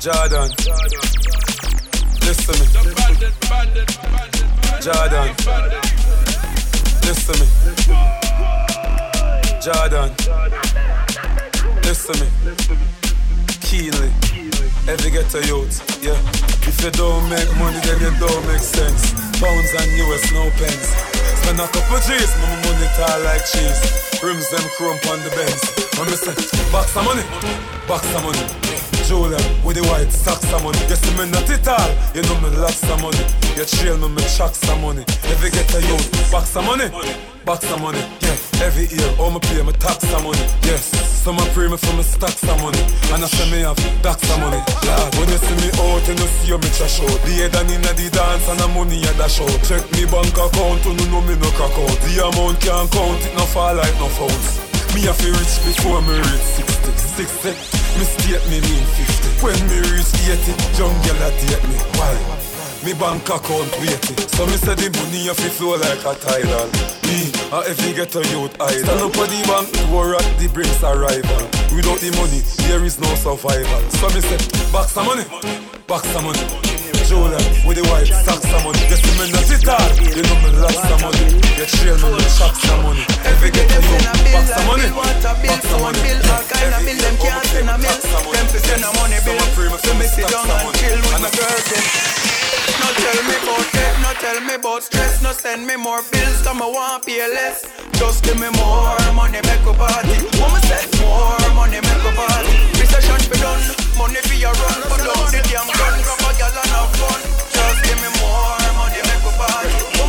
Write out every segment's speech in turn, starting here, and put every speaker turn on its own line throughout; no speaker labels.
Jordan. Listen to me. Jordan. Listen to me. Jordan. Listen to me. Keenly. Every a youth, yeah. If you don't make money, then you don't make sense. Pounds and US, no pence. Spend a couple G's, my money tall like cheese. Rims them chrome on the Benz. I'm say, box of money, box of money. Julia with the white socks of money. You see me not it all, you know me lots of money. You trail me, me chuck some money. Every get a youth, box of money, box of money. Yeah, every year, all me pay me tax some money. Yes, some pray me for me stack some money. And I say me have tax some money. Lord, when you see me out, you know see me trash out. The head and inna the dance and the money at the show. Check me bank account, you know me no crack out. The amount can't count, it no fall like no phones. Me have to reach before me reach 60, 60. Eh? Mistake me mean 50. When me reach 80, young girl a date me. Why? Me bank account waiting. So me say the money have to flow like a tidal. Me, a get a youth idol. Stand up at the bank, war at the brings arrival. Without the money, there is no survival. So me say, box some money, box some money. Julia with the white socks some money. You see me not it you know me lots of money. You trail me with shocks some money. Every get a you, box some money, box some money.
All kind of bill, them can't send a mill. Them fi send a money bill. So me sit down and chill with my girls. No tell me about debt, no tell me about stress, no send me more bills, come I want pay less. Just give me more money, make a party. Woman say more money, make a party. Recession be done, money for your run, put down the damn gun, grab a gal and have fun. Just give me more money, make a party.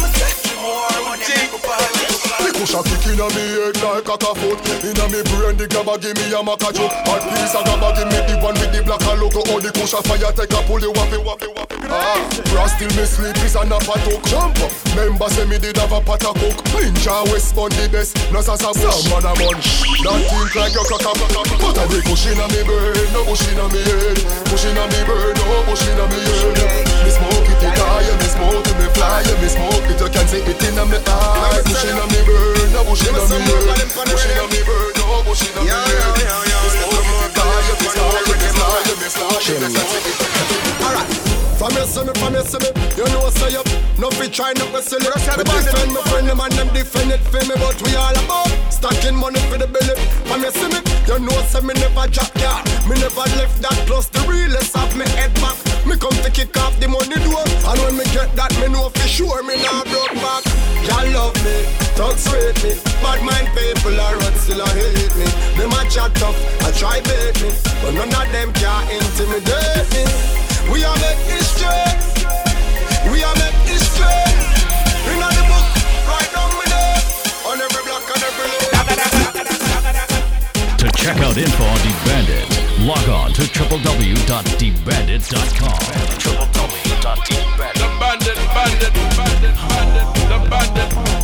Push a kick inna me head like a foot. Inna me brain the grabber give me a maca joke Hot piece a grabber give me the one with the black logo All the push a fire take a pull the wappy wappy wappy. Ah, brass till me sleep is a nap a talk Jump up, member say me did have a pot a cook Ninja West Bun the best, no sasa bush man a bun. That think like your cock a But a big push inna me brain, no push inna me head. Push inna me brain, no push inna me head. Me smoke it, it high, me smoke it, me fly Me smoke it, you can see it in me eye Push inna me brain, no push inna me head Push inna me brain, no push inna me head Me smoke it, it high, me smoke it, me fly Me smoke it, you can see it Alright from you see me, from you see me, you know what say up. No fi try not to silly. Me defend my friend, them and them defend it for me, but we all about stacking money for the belly. From you see me, you know say me never drop yeah. Me never left that plus the realest of me head back. Me come to kick off the money door, and when me get that, me know for sure me not broke back. Y'all love me, talks rate me, bad mind people are run still a hate me. Them a chat tough, I try bait me, but none of them can intimidate me. We are make history. We are make history. In the book, right down with it. On every block, on every
To check out info on DeBandit, log on to www.debandit.com. www.debandit.
The bandit, bandit, bandit, bandit, the bandit.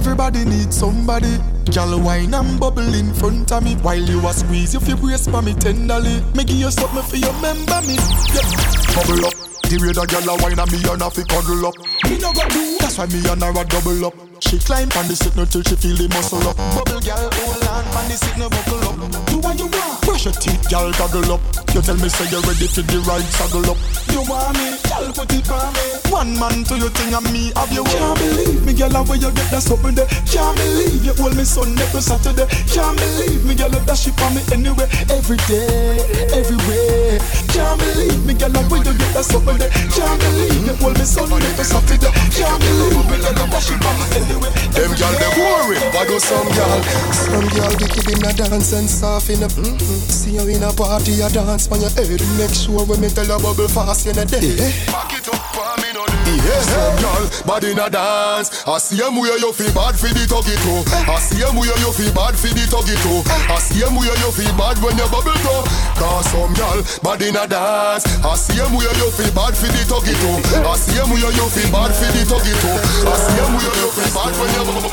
Everybody needs somebody. Gal wine and bubble in front of me while you a squeeze your waist for me tenderly. Me give you something for your member me. Yeah. Bubble up. The the gal a wine and me and a fi cuddle up. Me no go do. That's why me and her a double up. She climb on the signal till she feel the muscle up. Bubble gal hold on on the signal buckle up. Do what you want. Brush your teeth, gal goggle up. You tell me say you're ready for the ride, saddle up. You want me, gal put it on me. One man to your thing and me have you. Can't believe me, gal, where you get that something there. Can't believe you hold me Sunday to Saturday. Can't believe me, gal, that shit on me anyway, every day, everywhere. Can't believe me, gal, where you get that something there. Can't believe you hold me Sunday to Saturday. Can't believe me, gal, that shit on me.
Them gal they boring. Why go some gal? Some gal wicked in a dance and soft in a. Mm-hmm. See you in a party, a dance on your head. Make sure when me tell a bubble fast in a day. Back it up for me no yeah, some gal bad in a dance. I see them where you feel bad for the tuggy too. I see them where you feel bad for the tuggy too. I see them where you feel bad when you bubble too. Cause some gal bad in a dance. I see them where you feel bad for the tuggy too. I see them where you feel bad for the tuggy too. I see them where you feel bad when you bubble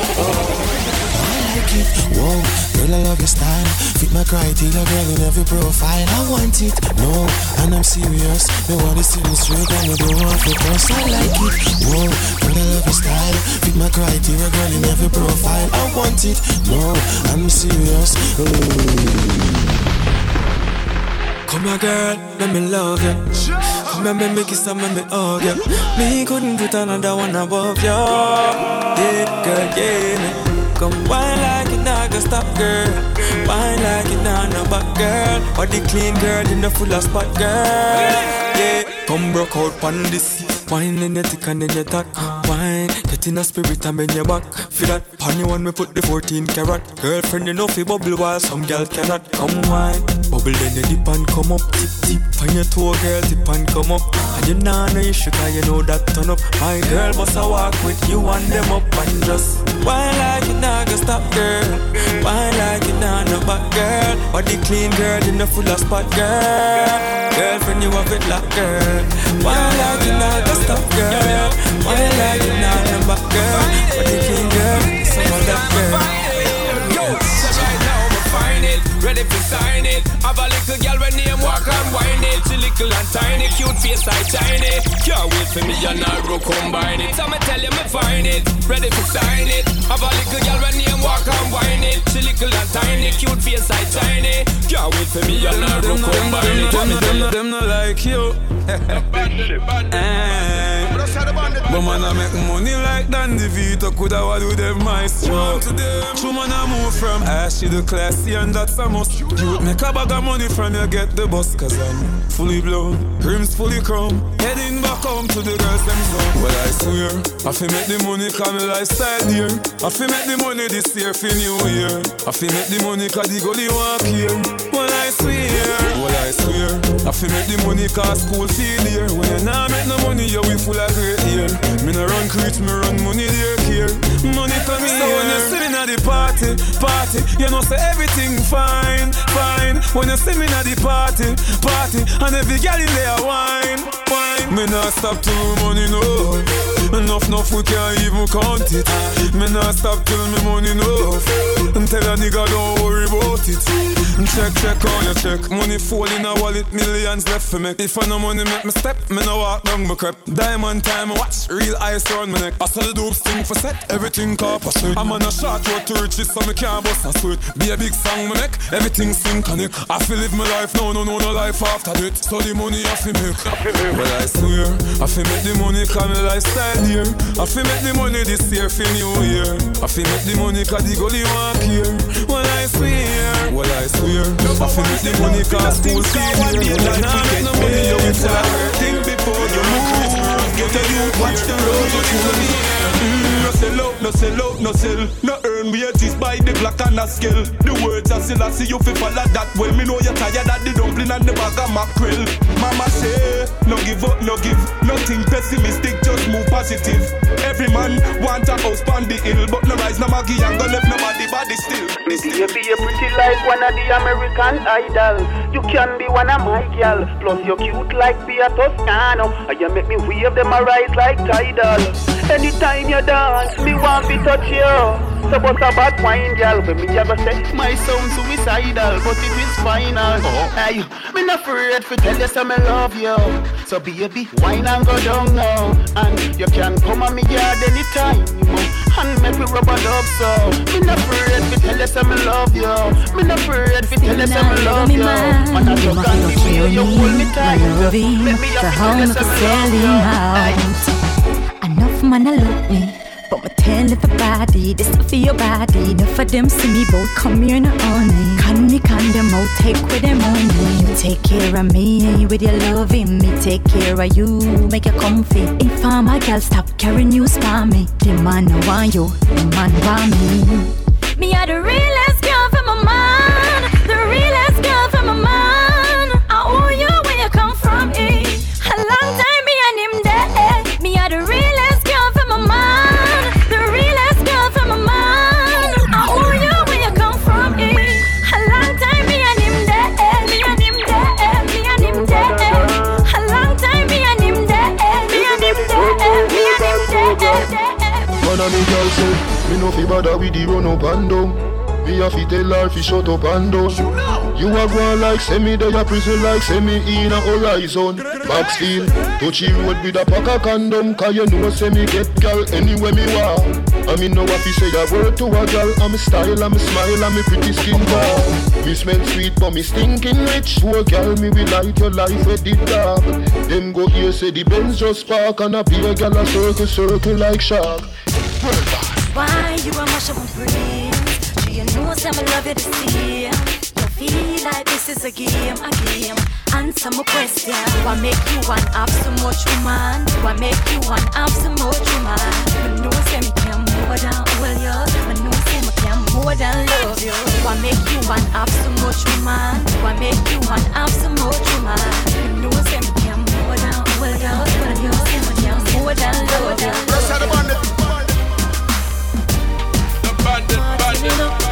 Whoa, girl, I love your style. Fit my criteria, girl, in every profile. I want it, no, and I'm serious. Me want it sitting straight and you don't want to cross. I like it. Whoa, girl, I love your style. Fit my
criteria, girl, in every profile. I want it. No, I'm serious.
Come here, girl, let me love you. Come here, make me kiss and make me hug you. Me couldn't put another one above you. Yeah, girl, yeah. Me. Come wine like it not gonna stop, girl. Wine like it not no back, girl. Body clean, girl, in the full of spot, girl. Yeah, come broke out on this. Wine in your tick and then your tack. Wine, get in a spirit and bend your back. Feel that pony one me put the 14 carat. Girlfriend, you know fi bubble while some girl cannot. Come wine, bubble then you dip and come up. Tip tip on your toe, girl, dip and come up. And you nah no issue 'cause you know that turn up. My girl must a walk with you and them up and just wine like you nah gonna stop, girl. Wine like you nah no back, girl. Body clean, girl, in the full of spot, girl. Girlfriend, you have it like girl. Wine like you nah gonna stop, girl. Wine like you nah no back, girl. Body clean, girl, some of that girl.
Ready to sign it. Have a little girl when name walk and wind it. She little and tiny, cute face like shiny. Can't wait for me and her to combine it. So me tell you me find it, ready to sign it. Have a little girl when name walk and wind it. She little and tiny, cute face like shiny. Can't wait for me and her to
Them no, them,
combine it.
them, them, them, them no like you. Eh. But man I make money like Dandy Vito. Coulda what do them. Maestro True man I move from ashy to the classy and that's a must. You make a bag of money from you get the bus Cause I'm fully blown, rims fully chrome. Heading back home to the girls them zone. Well I swear, I fi make the money cause my lifestyle dear I fi make the money this year for new year. I fi make the money cause the gully walk here Well I swear, well I swear. I fi make the money cause school feel here When you nah make no money you we full of great year Me no run creeps, me run money there care. Money come in So when you me at the party, party You know say everything fine, fine. When you see me at the party, party And every girl in there wine, wine Me not stop till money no Enough, enough, we can't even count it. Me not stop till me money no And tell a nigga don't worry about it. Check, check on your check. Money fall in a wallet, millions left for me. If I no money make me step, me no walk down my crep. Diamond time, watch, real ice round my neck. I saw the dope sting for set, everything sweet I'm on a short road to riches so me can't bust a sweat. Be a big song me make, everything sink on it. I feel live my life, no, no, no, no life after it So the money I fi make. Well I swear, I fi make the money my lifestyle here I fi make the money this year for new year. I fi make the money cause the gully walk here Well I swear, well I swear. I fi make the money cause school fee here When I nah make no money you will of hurt
Think before you move. Get a youth, watch the road you choose Mm, no sell out, no sell out, no sell. No earn wages by the black and a skill The words are still I see you fi follow that well Me know you're tired of the dumpling and the bag of mackerel Mama say, no give up, no give Nothing pessimistic, just move positive Every man want a house on the hill But no rise, no Maggie and go left nobody body still
You be a pretty like one of the American Idol. You can be one of my gal. Plus you're cute like Pia Toscano. And you make me wave them a rise like tidal. Anytime you dance, me want to touch you. So bust a bad wine, gal. When me ever say my sound suicidal, but it is final. Oh. Hey, me not afraid to tell you some I love you. So baby, wine and go down now. And you can come on me yard anytime. And make we rub a dub so. Me not afraid to tell you some I love you. Me not afraid to tell you some I love you. Man, I look on the way you hold me tight. Let me
the
up
home
tell you
of
some I
selling
love you.
out. Enough man I love me. But my me tell body, this for your body. Enough of them see me both come here no only. Can me can them out, take with them only. You take care of me eh, with your loving. Me take care of you, make you comfy. If I'm a girl, stop carrying you for me. The man no want you, the man want me. Me are the realest me girl
no fi bother with the run up and down. Me a fi tell her fi shut up and down. You a go like semi, they a prison like semi in a horizon. Backfield, touchy road with a pack of condom, cause you know semi get girl anywhere me want. I mean no fi say a word to a girl. I'm a style, I'm a smile, I'm a pretty skin tone. Me smell sweet, but me stinking rich. Poor girl, me will light your life with the dark. Them go here say the Benz just park and a beer girl a circle circle like shark.
Why you a up my brains? Do you know some love you to see? You feel like this is a game, a game. Answer my question. Do I make you want have so much woman? Do I make you want have so much woman? Me know I say me can more than hold you. Me know I say me can more than love you. Do I make you want have so much woman? Do I make you want have so much woman? Me know I say me can more than hold you. Me know say me can more than love you.
The bandit.
The bandit, bandit,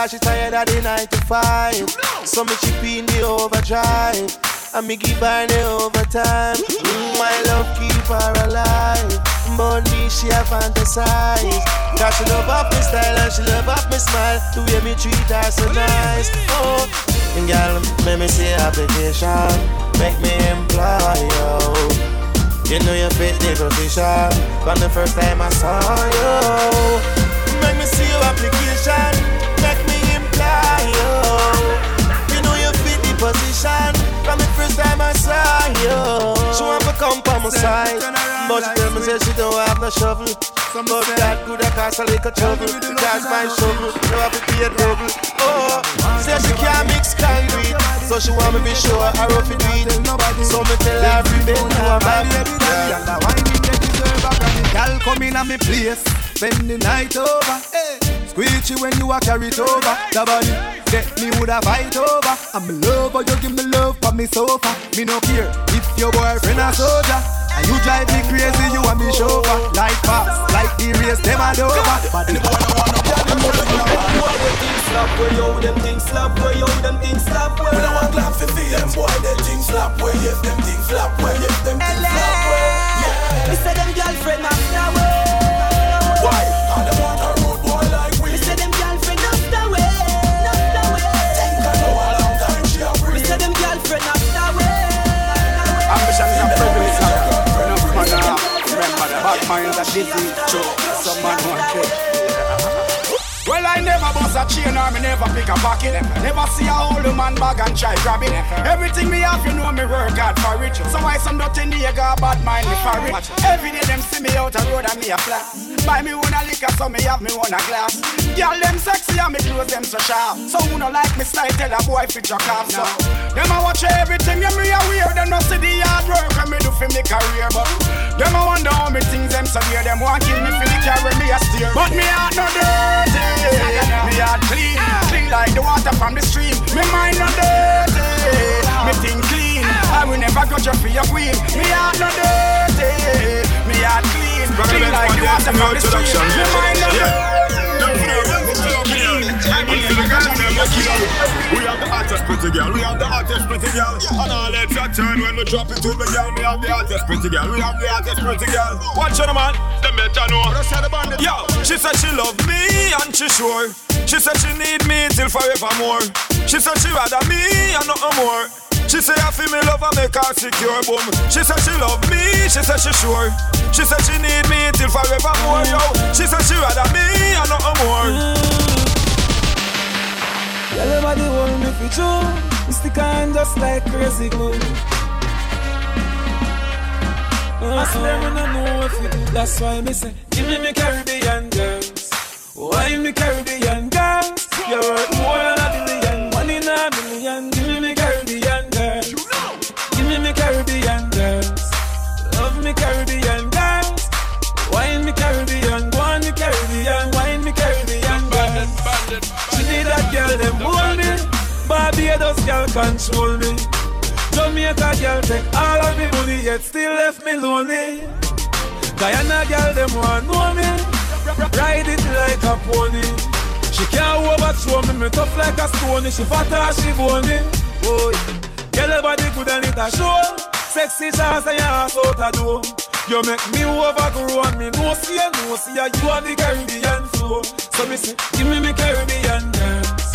cause she tired of the 9 to 5. So me chip in the overdrive, and me give her the overtime. My love keep her alive, but me she a fantasize. Cause she love up me style and she love up me smile, the way me treat her so nice. Oh, and girl, make me see application, make me employ you. You know you fit the position From the first time I saw you Make me see your application Make you. You know you fit the position. From the first time I saw you. She want to come on my side. But she tell me say she don't have no shovel. But that could have cost a little trouble. Because my shovel. You have to pay a double. Oh, say she can't mix concrete. So she want me be sure I rough it with So me tell her every bend to her back.
Girl come in at me place, spend the night over. Hey. Squeeze you when you a carry it over. The body get me woulda fight over. I'm in love, but you give me love for me sofa. Me no care if your boyfriend a soldier. And you drive me crazy, you want me chauffeur. Like fast, like the race, them a dover. But the boy no
things slap where yo, them things slap where yo, them things slap where. We don't want clap for them boy, them things slap where, yes, them things slap where, yes, them things slap where. Yeah.
Remember that disease. Some man want it. Well, I never bust a chain or me never pick a pocket. Never see a old man bag and try grab it. Everything me have, you know me work hard for it. So why some dirty nigga bad mind me for it? Every day them see me out the road and me a flat. Buy me one a liquor, so me have me one a glass. Girl them sexy and me clothes them so sharp. So who no like me style, tell a boy fit your off. So them a watch everything you me a wear. Them no see the hard work and me do for me career, but them a wonder how me things them so dear. Them want kill me for the carry me a steer, but me heart no dirty. Me heart clean, clean like the water from the stream. Me mind no dirty, me think clean. I will never go you for your queen. Me heart no dirty, me heart clean, clean like the water from the stream. Me mind no
We have the hottest pretty girl, we have the hottest pretty girl. And all a turn when we drop it the girl. We have the hottest pretty girl, we have the hottest pretty girl. Watch out, man, better know. Yo, she said she love me and she sure. She said she need me till forevermore. She said she rather me and nothing more. She say I feel me love and make her secure, boom. She said she love me, she said she sure. She said she need me till forevermore, yo. She said she rather me and nothing more.
Tell everybody hold me for true. Mr. stick just like crazy glue.
Ask them when I know if you do. That's why me say, give me me Caribbean girls. Why me Caribbean girls? You're worth more girl control me. Jamaica girl take all of me money, yet still left me lonely. Guyana girl, them want know me. Ride it like a pony. She can't overthrow me, me tough like a stone. She fat as she bony. Boy, girl, body good and it a show. Sexy chance and your ass out a door. You make me overgrow and me no see you, no see you. You are the Caribbean flow. So me say, give me me Caribbean girls.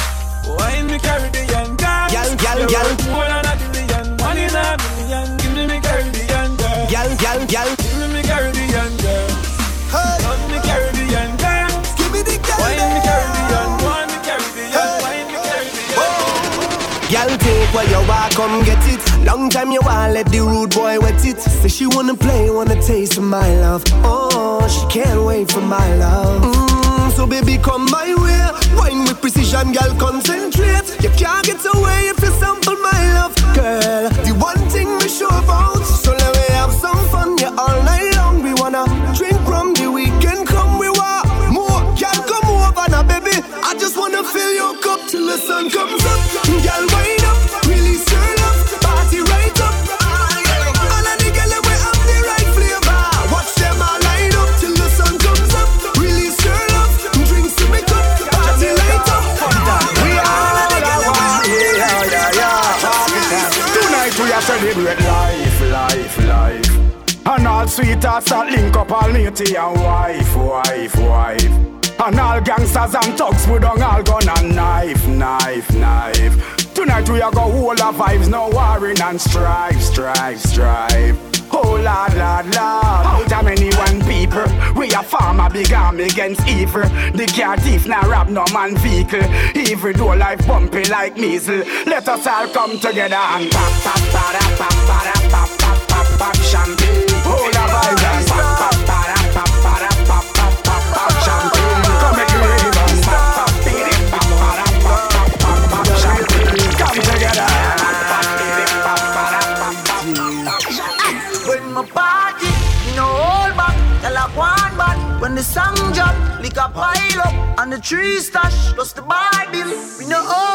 Wine me Caribbean.
Gal, gal,
You
gal.
more than a billion, one in a million. Give me me Caribbean girls.
Gal, gal, gal.
Give me me Caribbean. Love me Caribbean.
Give me the gal.
Wine me Caribbean, wine me Caribbean, wine me Caribbean.
Girl, take what you want, come get it. Long time you want, let the rude boy wet it. Say she wanna play, wanna taste of my love. Oh, she can't wait for my love. Mm, so baby, come my way. Wine with precision, girl, concentrate. You can't get away if you sample my love, girl. The one thing we sure about, so let me have some fun, yeah, all night long. We wanna drink from the weekend, come we want more. Girl, come over now, baby. I just wanna fill your cup till the sun comes up. Girl,
sweethearts that link up all matey and wife, wife, wife. And all gangsters and thugs put on all gun and knife, knife, knife. Tonight we are go hold our vibes, no warring and strife, strife, strife. Oh lord, lord, lord of many one people We a farm a big arm against evil The car thief now rob no man vehicle Evil do life bumpy like measles Let us all come together and pop, pop, pop, pop, pop, pop, pop, pop, pop, champagne pop, champagne
When the song drop, lick a pile up, and the tree stash, plus the Bible, we no hold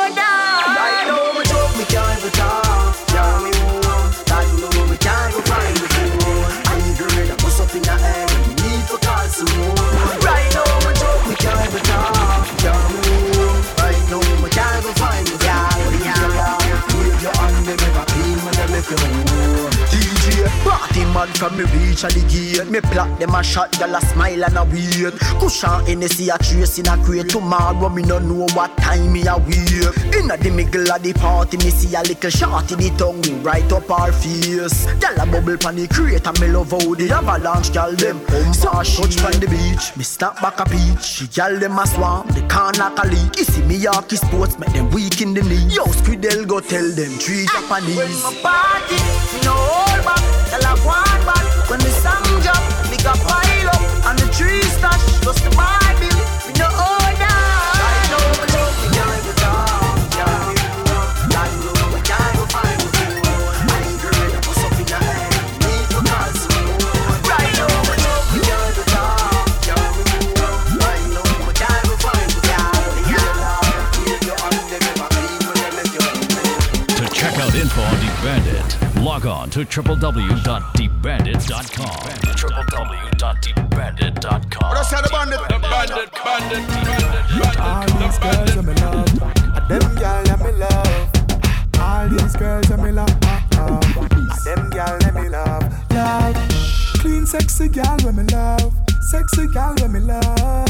from me reach at the gate. Me plot them a shot, gyal a smile and a wait. Cushion Hennessy a trace in a crate. Tomorrow me no know what time me a wake. Inna the middle of the party, me see a little shot in the tongue ring right up our face. Gyal a bubble pon the crate and me love how the avalanche gyal them. So touch pon the beach, me snap back a peach. Gyal them a swarm, they can't knock a leak. You see me Yorkie sports, make them weak in the knee. Yo, Squidel go tell them three Japanese.
When my party, me no hold back, tell a one. When the song drop, lick a pile up, and the trees stash, plus the Bible,
on to www.debandit.com. www.debandit.com.
Let's have the bandit. The bandit, bandit, bandit,
All these girls that me love, and them girl that me love. All these girls that me love, and them girl that me love, love. Clean, sexy girl when me love, sexy girl when me love.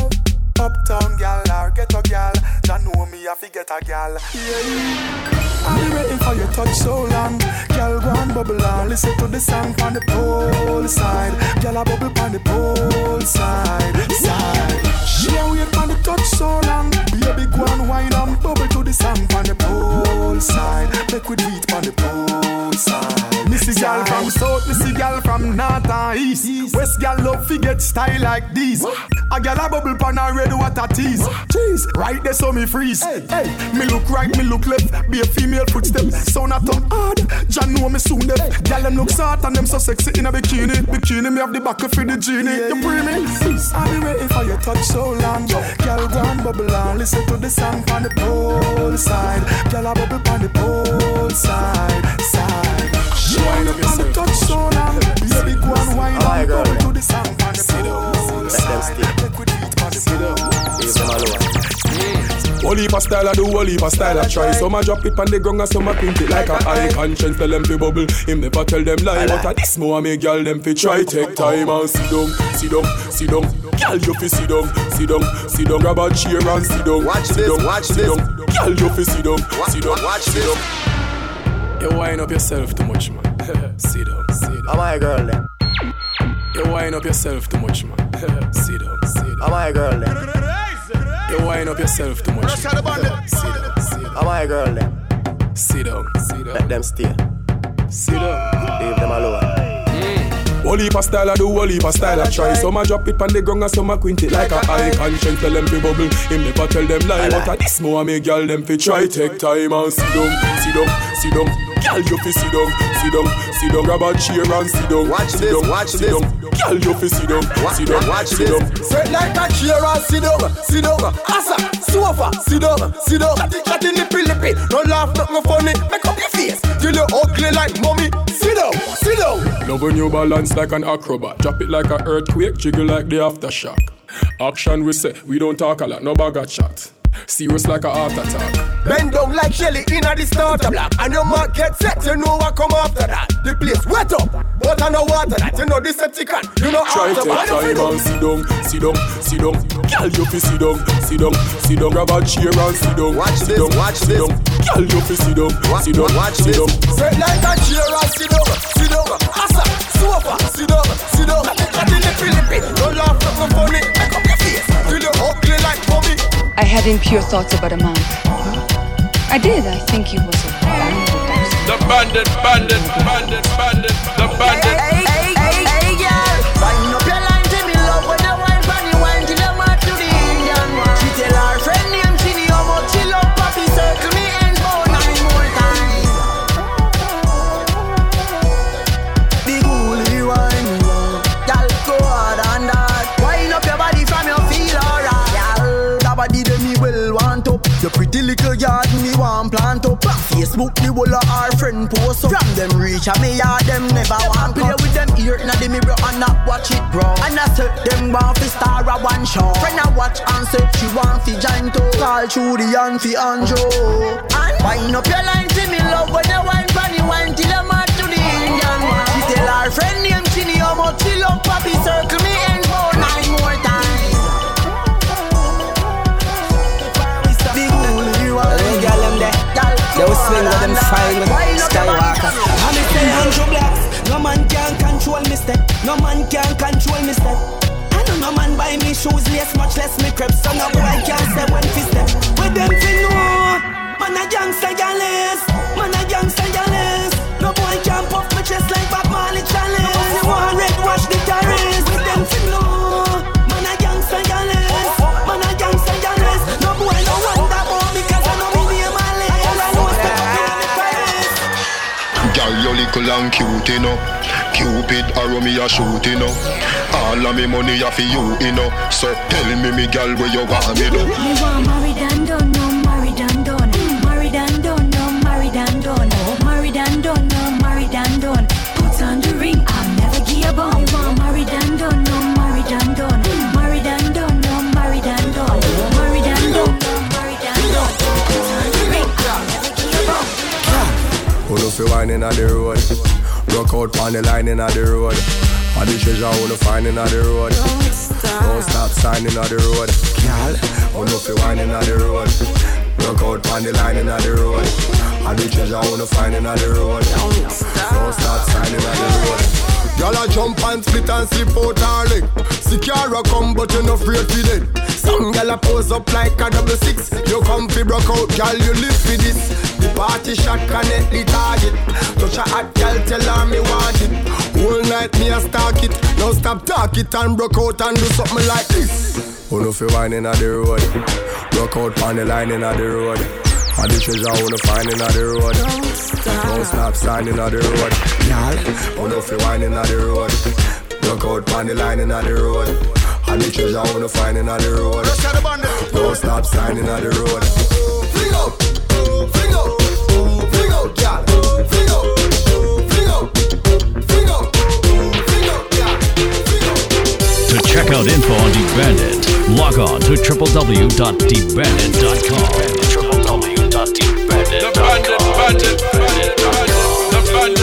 Uptown gal or ghetto gal, ya know me I fi get a gal. Yeah. Been waiting for your touch so long. Girl, go and bubble on, listen to the song on the pole side. Girl, a bubble on the pole side, side. She a wait on the touch so long. Baby, go and wine and bubble to the song on the pole side. Make we do it on the pole side. Missy gal from south, missy gal from north and and east. West gal love fi get style like this. A gal a bubble pan and red water tease. Cheese, right there so me freeze. Hey, hey, me look right, me look left. Be a female footstep. Sound a top hard. Jah know me soon deaf. Gal them look smart and them so sexy in a bikini. Bikini me have the back of the genie. You bring me? I be waiting for your touch so long. Gal go and bubble and listen to the song on the pole side. Gal a bubble on the pole side, side. Wine up on the touch so long. Baby go and wine and bubble to the song on the pole side. Make we do it on the pole side.
Whole heap of style I do, whole heap of style I try. Some a drop it on the ground and some a print it like a eye conscience. Tell them to bubble, him never tell them lie. But a this more me girl them fi try take time and sit down, sit down, sit down. Girl you fi sit down, sit down, sit down. Grab a chair and sit down,
Watch
sit
this,
down,
watch
sit
this.
down. Girl you fi sit down, sit down,
watch
sit
this.
down. You wind up yourself too much, man. sit down, sit down.
Am I a girl then?
You wind up yourself too much, man. sit down, sit down.
Am I a girl then?
You wind up yourself too much. Sit down, sit down.
Am I a girl then?
Sit down, sit down.
Let them stay.
Sit down.
Leave them alone.
Whole heap of style I do, whole heap of style I try. Some a drop it on the ground and some a quint it like a eye conscience. Tell them fi bubble, him never tell them lie. But a this more me girl them fi try take time and sit down, sit down, sit down. Girl you fi sit down, sit down, sit down. Grab a chair and sit down.
Watch
sit
this,
down,
watch
sit
this.
down. Girl you fi sit down, sit down,
Watch
sit
this.
down.
Sit like a chair and sit down, sit down. Asa, sofa, sit down, sit down. Chatty, chatty, lippy, lippy. No laugh, nothing funny. Make up your face. You look ugly like mommy. Sit down, sit down.
Love when you balance like an acrobat. Drop it like an earthquake, jiggle like the aftershock. Action we say, we don't talk a lot, no bag of chat. Serious like a heart attack.
Bend down like Shelly in a the starter block. And your mark get set, you know what come after that. The place wet up, but I know water that. You know the Septicon, you know
Try
after
take
what
time and sit down, sit down, sit down. Girl, you fi sit down, sit down, sit down. Grab a chair and sit down.
Watch
sit
this,
down,
watch
sit
this.
down. Girl, you fi sit down, sit down,
Watch
sit
this.
down.
Sit like a chair and sit down, sit down. Asa, sofa, sit down, sit down. Chatty, lippy, lippy. Don't laugh, nothing funny.
Had impure thoughts about a man. I did. I think he was a
The bandit, bandit, bandit, bandit, bandit.
Little yard me want plant up. Facebook me whole of our friend post up. From them reach a me yard them never want play with them ear inna the mirror and not watch it bro. And I say them want fi star a one show. Friend I watch and say she want fi join to call through the and fi Anjo. And wind up your line to me love when you wine funny wine till mad to the Indian one. She tell her friend name Chini how much she love Papi circle me and for nine more times.
Hey, girl, them there. They will swing with them fine with Skywalker.
And me say Andrew Blacks, no man can control me step, no man can control me step. I don't know no man buy me shoes less, much less me crepes, so no boy can say when fi step. With them fi know, man a gangster gallus, man a gangster
Little and cute, you know. Cupid arrow me a shoot, you know. All of me money a for you, you know. So tell me, me girl, where you want me do?
Me want married and
fi wine inna the road? Rock out pon the line inna the road. All the treasure no find inna the road. Don't stop sign inna the road. Girl, know fi wine inna the road? Rock out pon the line inna the road. All the treasure no find inna the road. Don't stop sign inna the road.
Girl a jump and split and slip out her leg. Secure come, but you afraid dead. Some girl a pose up like a double six. You come fi broke out, girl you live fi this. The party shot connect the target. Touch a hot girl, tell her me want it.
Whole night me a stalk it. Now stop talk it and broke out and do something like this. Who know fi wine inna the road? Broke out on the line inna the road. All the treasure wanna find inna the road. Don't stop Don't stop signing on the road. Y'all, who know fi wine inna the road? Broke out on the line inna the road. All the treasure wanna find inna the road. Don't stop signing on the road. Fling up, fling up, fling up, y'all. Fling.
To check out info on Deep Bandit, log on to www.deepbandit.com. www.deepbandit.com.
Two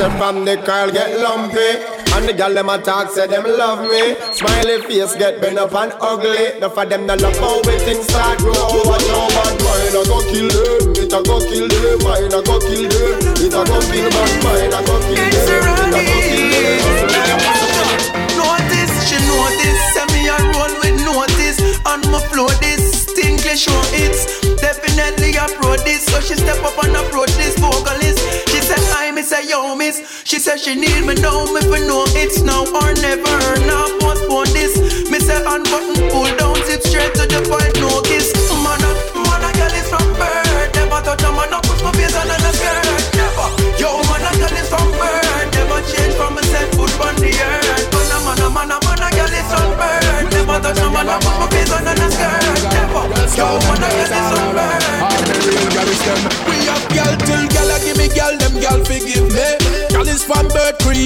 say
from the girl get lumpy. And the girl them a talk say them love me. Smiley face get bent up and ugly. Enough of them no love how we things start grow. Watch out bad mind a go kill them. It a go kill them, mine a go kill them. It a go kill bad mind a go kill them. It a go
Notice, she notice, send me a roll with notice. On my flow this, tinkly show it's Definitely a pro this. So she step up and approach this vocalist. She said I miss say yo miss. She said she need me now, me for know it's now or never. Now postpone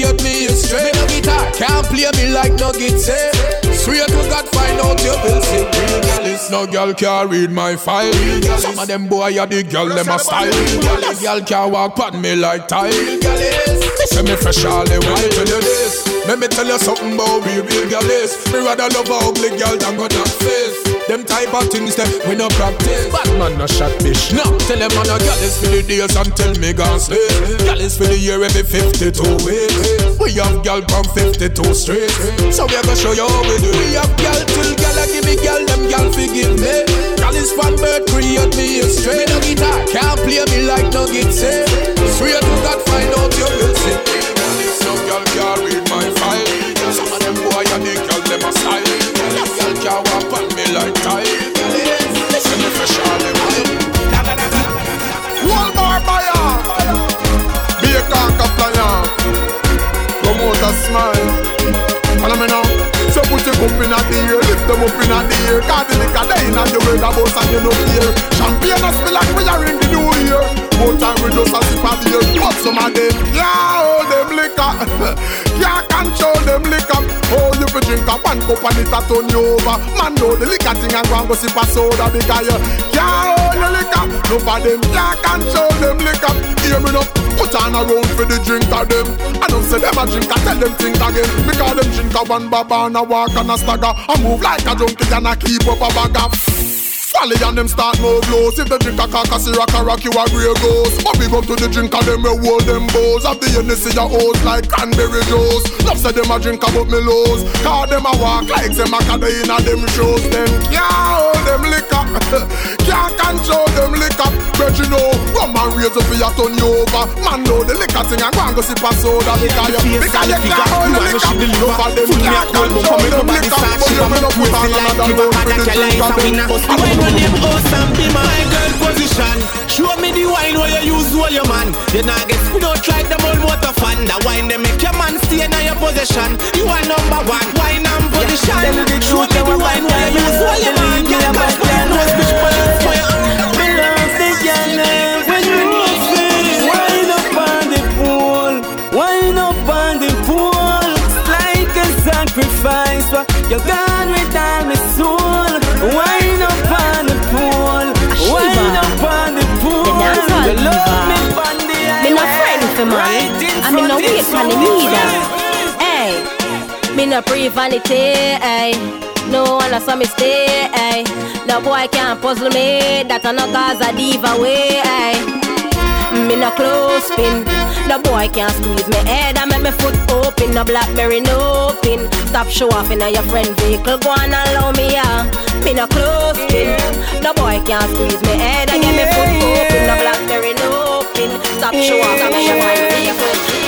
create me straight. Me no guitar, can't play me like no guitar. Eh? Swear to God, find out you will see. Real gal no gal can read my file. Some of them boy are the gal, them a style. Gal gal can walk on me like tile. Say me fresh all the way. Tell you this, let me tell you something about real real gal is. Me rather love a ugly gal than got that face. Them type of things that we no practice. Bad man no shot bitch. No, tell them man a gal is for the days until me gone slay. Gal is for the year every 52 weeks. We have gal from 52 straight. So we gonna show you how we do. We have gal till gal a give me gal, them gal forgive me. Gal is from birth, create me a straight. Me no guitar, can't play me like no guitar. Swear to God, find out you will see.
Cup in the air, lift them up in the air. Cause the liquor they in the world us and you know here. Champagne a spill like we are in the new year. More time we just a sip of beer. But some of them can't hold them liquor. Can't control them liquor. One cup and it a turn you over. Man know the liquor thing and go and go sip a soda because you can't hold the liquor. No for them can't control them liquor. Hear me now. Put on a round for the drink of them. I don't say them a drink, I tell them think again. Because them drink a one baba and a walk and a stagger. I move like a junkie and I keep up a bagger. Folly and them start more blows If they drink a cock a syrup a rock you a grey ghost. But big up to the drink of them we hold them bows. Have the Hennessy a hose like cranberry juice. Love say them a drink about me lows. Cause them a walk like them a caddy in a them shows. Them can't hold them liquor Can't control them liquor. But you know, rum and raise up for you turn you over. Man know the liquor thing and go and go sip a soda. Because you, because you can't hold the liquor. No for them can't control them liquor. But you. me no put on another load for the drink of them
When them house and be my girl position Show me the wine where you use all your man. You not get spin out like them old motor fan. That wine they make your man stay in your possession. You are number one, wine and position. Show me the wine where you. use all your man. Can't stand no bitch balance
You're gone with all my soul Wine up on the pool Wine up on the pool You love me on the
Me no friend for man. I mean no wait for the neither. Hey, Me no pre vanity, ay. No one saw me stay, ay. No boy can't puzzle me. That I no cause a diva way, ay. Me no close pin. No boy can't squeeze me head and make me foot open. No blackberry no pin. Stop show off in your friend vehicle. Go and allow me yeah. Me no close pin. No boy can't squeeze me head and get me foot open. No blackberry no pin. Stop show off in your friend vehicle.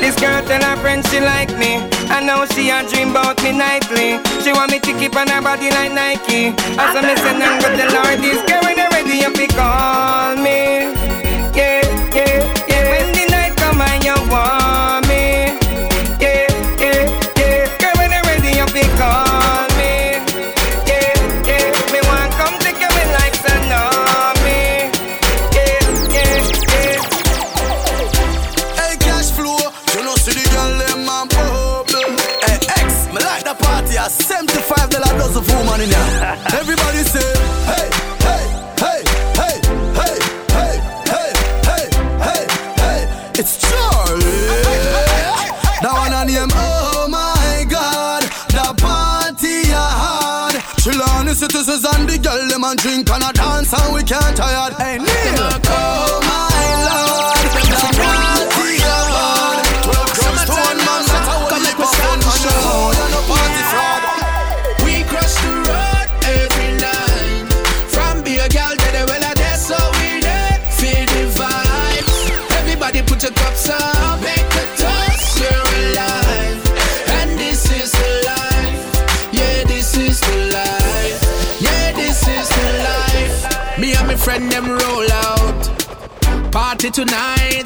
This girl tell her friend she like me I know she a dream about me nightly She want me to keep on her body like Nike As I miss and go the Lord This girl when ready you fi call me you want me. Yeah, yeah, yeah. Girl when they ready you fi call me. Yeah, yeah. Me want come take you in like tsunami. Yeah, yeah, yeah.
Hey, cash flow, you know see the girl them man bubble. Hey, X, me like the party. At seventy-five dollar dozen of woman in here. Everybody say, Him, oh my God, the party hard. Chill on the citizens and the girl them and drink and a dance and we can't tired. Hey, Neil,
Tonight.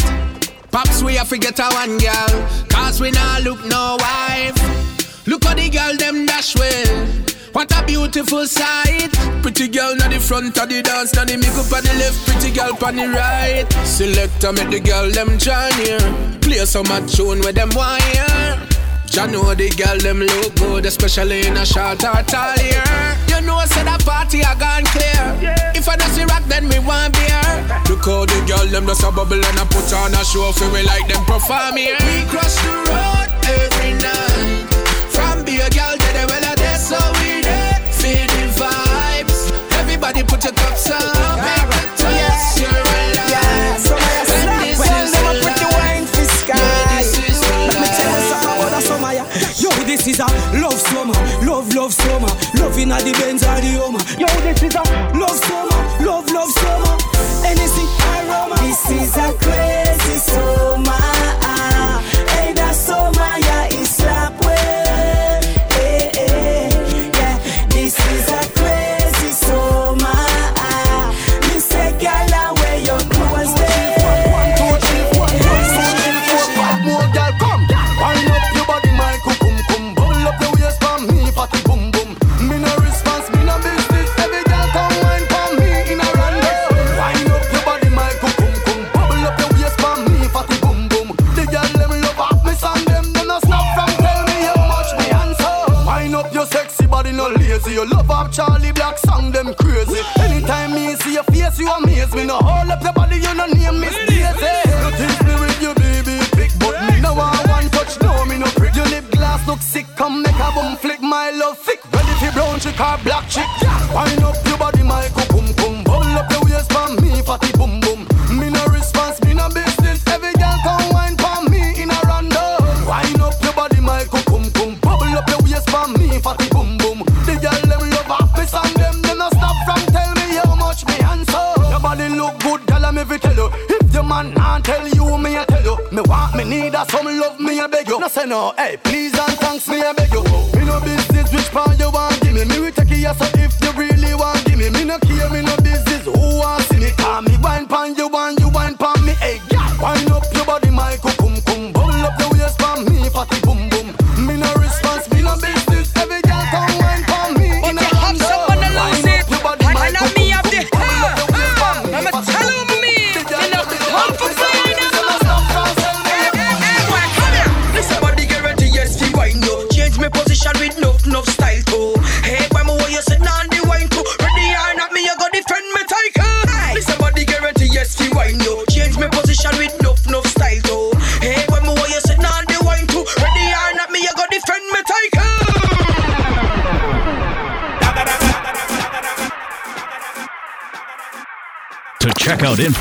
Pops, we have to get a one girl. Cause we not look no wife. Look how the girl them dash well. What a beautiful sight. Pretty girl on the front of the dance, now the makeup on the left, pretty girl on the right. Selector make the girl them join here. Play some a tune with them wire. Ya know the girl them look good, especially in a short or tall year. You know, say that party I gone clear. If I don't see rock, then we want beer. Look how the girl them just a bubble and I put on a show for we like them perform here. We cross the road every night. From be a girl to the well there, so we there. Feel the vibes. Everybody put your cups up.
Love, summer, love in the Benz or the Hummer. Yo, this is a love summer, love, love summer, anything aroma. This is a crazy summer.
You love up Charlie Black song them crazy. Anytime me see your face, you amaze me. No hold up your body, you no name Miss Daisy. You tease me with your baby big, but me no want one touch, no me no prick. Your lip glass look sick, come make a boom flick. My love thick, ready for brown chick or black chick. Wind up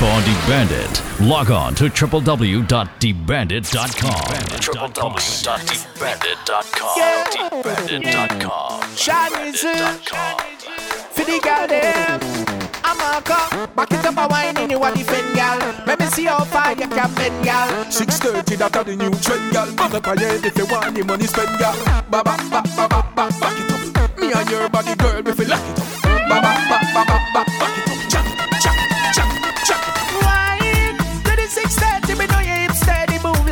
out info on The log on to www.debandit.com. www.debandit.com. Debandit.com.
Debandit.com. For the girl them, I'm a cop. Back it up a wine in you a defend girl. Let me see how far you can bend girl.
630, that are the new trend, gal. Put up a if you want the money spend, gal. Ba ba ba ba ba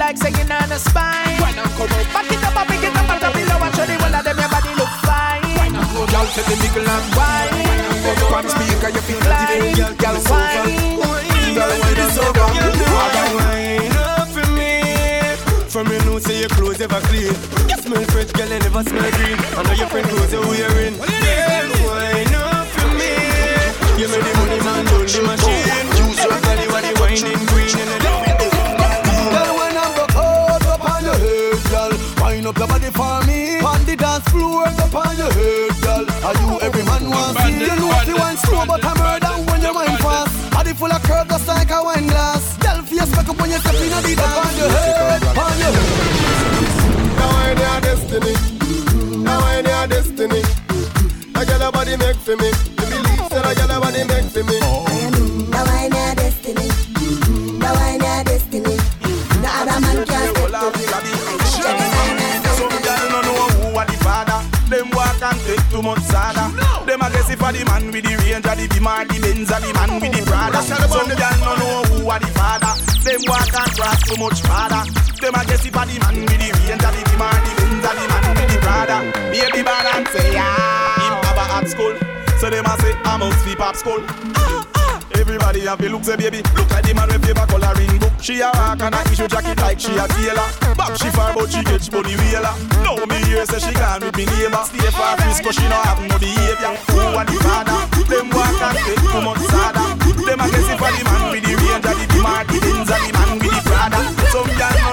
like singing on a spine.
Wine and come up.
Back it up, I pick it up, and below and show the whole of them your body look fine.
Wine and go, gal, tell the nigga and
Wine,
Go up on the speaker, you feel
Glide,
like gal, gal, it's over.
wine.
Gal, wine is over.
Wine up for me. From you know, say your clothes ever clean. You smell fresh, girl, you never smell green. I know your friend clothes you're wearing. Girl, wine up for me. You made
dance floor, up on your head, girl. Are you every man wants see? You know if you want slow, but I'm murder when you wind fast. Body full of curve, just like a wine glass. Girl, face back up when you step in the dance On your head, on your head.
Now I your destiny. Now I your destiny. I get a body make for me.
Too much sada. Them aggressive for the man with the range, of the Beamer, the Benz, the man with the Prada. Some girl no know who are the father. Them walk and cross too much father. Them aggressive for the man with the range, of the Beamer, the Benz, the man with the Prada. Baby balance yeah. Him have a at school, so them a say I must sleep up school. Everybody have a look, say baby. Look at the man with paper coloring book. She a rock and a issue jacket like she a tailor. Back she far, but she get body wheeler. Now me hear say she gone with me neighbor. Stay far Frisco, she no have no behavior. Who are the father? Them walk and take too much sada. Them aggressive for the man with the range, of the Beamer, the Benz, and the man with the Prada. Some girl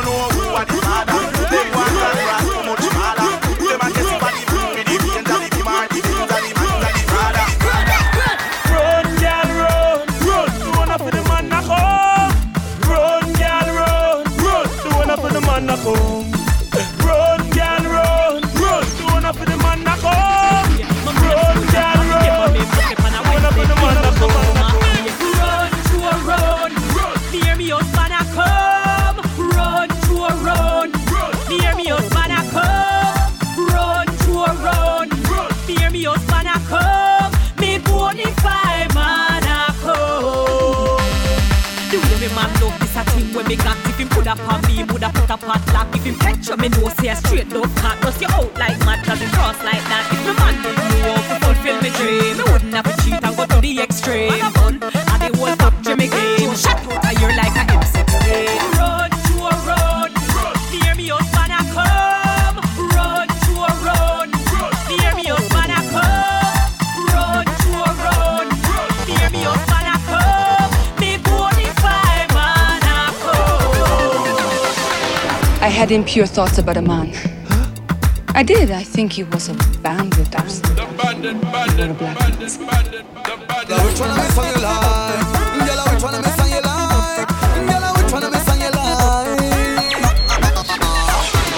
him put up me, woulda put a pot lock. If him picture me know say a straight love cat Bust you out like mad cause him cross like that. If me man didn't know how to fulfill me dream Me wouldn't have to cheat and go to the extreme. Fun, and the whole factory me game. Shut out
had impure thoughts about a man. I did. I think he was a bandit or something.
Girl, which one of me song you like? Girl, which one of me song you like? Girl, which one of me song you like?